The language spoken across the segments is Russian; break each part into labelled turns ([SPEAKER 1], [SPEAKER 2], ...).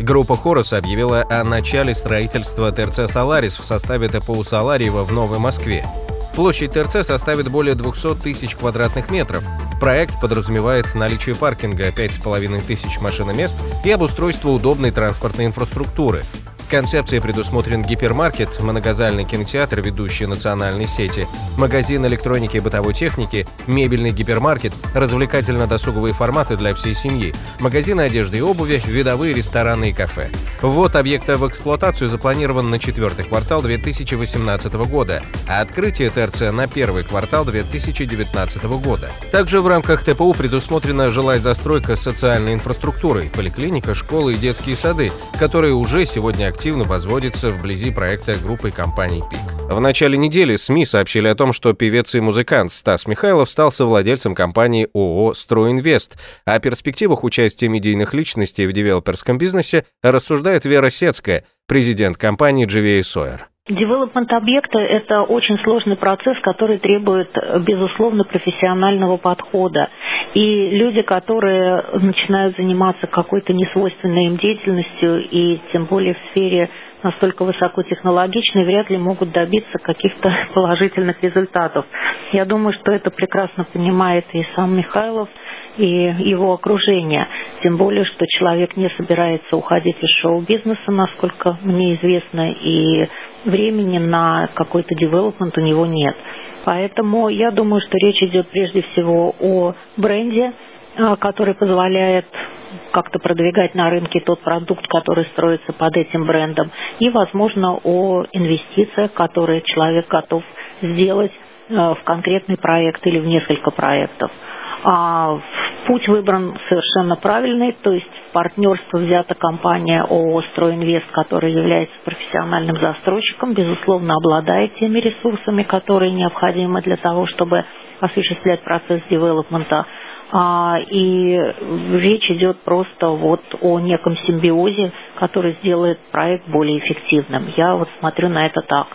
[SPEAKER 1] Группа Хорус объявила о начале строительства ТРЦ «Соларис» в составе ТПУ «Солариева» в Новой Москве. Площадь ТРЦ составит более 200 тысяч квадратных метров. Проект подразумевает наличие паркинга 5,5 тысяч машиномест и обустройство удобной транспортной инфраструктуры – концепции предусмотрен гипермаркет, многозальный кинотеатр, ведущий национальной сети, магазин электроники и бытовой техники, мебельный гипермаркет, развлекательно-досуговые форматы для всей семьи, магазины одежды и обуви, видовые рестораны и кафе. Ввод объекта в эксплуатацию запланирован на четвертый квартал 2018 года, а открытие ТРЦ на первый квартал 2019 года. Также в рамках ТПУ предусмотрена жилая застройка с социальной инфраструктурой, поликлиника, школы и детские сады, которые уже сегодня активно активно возводится вблизи проекта группы компаний «Пик». В начале недели СМИ сообщили о том, что певец и музыкант Стас Михайлов стал совладельцем компании ООО «Стройинвест». О перспективах участия медийных личностей в девелоперском бизнесе рассуждает Вера Сецкая, президент компании GVA Sawyer.
[SPEAKER 2] Девелопмент объекта – это очень сложный процесс, который требует, безусловно, профессионального подхода. И люди, которые начинают заниматься какой-то несвойственной им деятельностью, и тем более в сфере настолько высокотехнологичной, вряд ли могут добиться каких-то положительных результатов. Я думаю, что это прекрасно понимает и сам Михайлов, и его окружение. Тем более, что человек не собирается уходить из шоу-бизнеса, насколько мне известно, и времени на какой-то девелопмент у него нет. Поэтому я думаю, что речь идет прежде всего о бренде, который позволяет как-то продвигать на рынке тот продукт, который строится под этим брендом, и, возможно, о инвестициях, которые человек готов сделать а, в конкретный проект или в несколько проектов. А путь выбран совершенно правильный, то есть в партнерство взята компания ООО «Стройинвест», которая является профессиональным застройщиком, безусловно, обладает теми ресурсами, которые необходимы для того, чтобы осуществлять процесс девелопмента. А, и речь идет просто вот о неком симбиозе, который сделает проект более эффективным. Я вот смотрю на это так.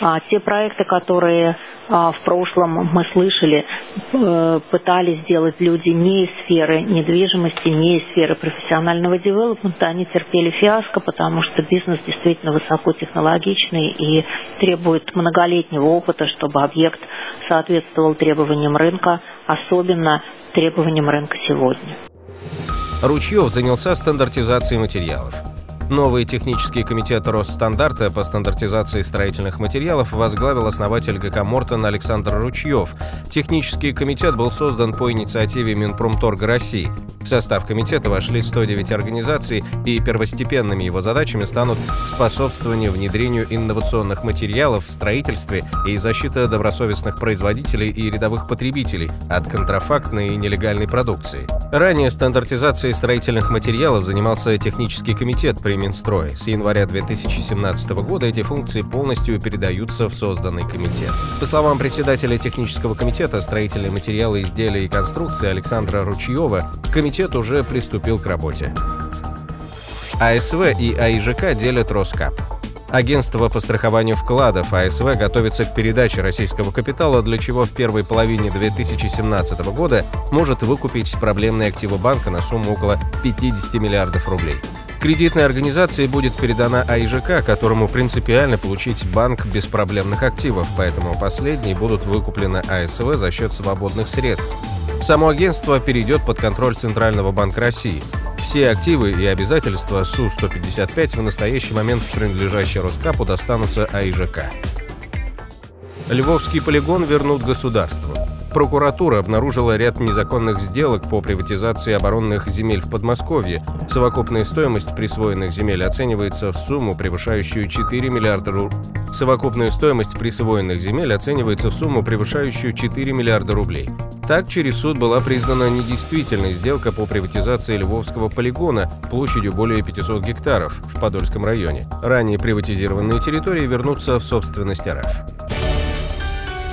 [SPEAKER 2] А, те проекты, которые а, в прошлом мы слышали, э, пытались сделать люди не из сферы недвижимости, не из сферы профессионального девелопмента, они терпели фиаско, потому что бизнес действительно высокотехнологичный и требует многолетнего опыта, чтобы объект соответствовал требованиям рынка, особенно требованиям рынка сегодня.
[SPEAKER 1] Ручьев занялся стандартизацией материалов. Новый технический комитет Росстандарта по стандартизации строительных материалов возглавил основатель ГК «Мортон» Александр Ручьев. Технический комитет был создан по инициативе Минпромторга России. В состав комитета вошли 109 организаций, и первостепенными его задачами станут способствование внедрению инновационных материалов в строительстве и защита добросовестных производителей и рядовых потребителей от контрафактной и нелегальной продукции. Ранее стандартизацией строительных материалов занимался технический комитет при Минстрое. С января 2017 года эти функции полностью передаются в созданный комитет. По словам председателя технического комитета строительные материалы, изделия и конструкции Александра Ручьева, комитет уже приступил к работе. АСВ и АИЖК делят Роскап. Агентство по страхованию вкладов АСВ готовится к передаче российского капитала, для чего в первой половине 2017 года может выкупить проблемные активы банка на сумму около 50 миллиардов рублей. Кредитной организации будет передана АИЖК, которому принципиально получить банк беспроблемных активов, поэтому последние будут выкуплены АСВ за счет свободных средств. Само агентство перейдет под контроль Центрального банка России. Все активы и обязательства Су-155 в настоящий момент принадлежащие Роскапу достанутся АИЖК. Львовский полигон вернут государству. Прокуратура обнаружила ряд незаконных сделок по приватизации оборонных земель в Подмосковье. Совокупная стоимость присвоенных земель оценивается в сумму, превышающую 4 миллиарда рублей. Совокупная стоимость присвоенных земель оценивается в сумму, превышающую 4 миллиарда рублей. Так, через суд была признана недействительной сделка по приватизации Львовского полигона площадью более 500 гектаров в Подольском районе. Ранее приватизированные территории вернутся в собственность РФ.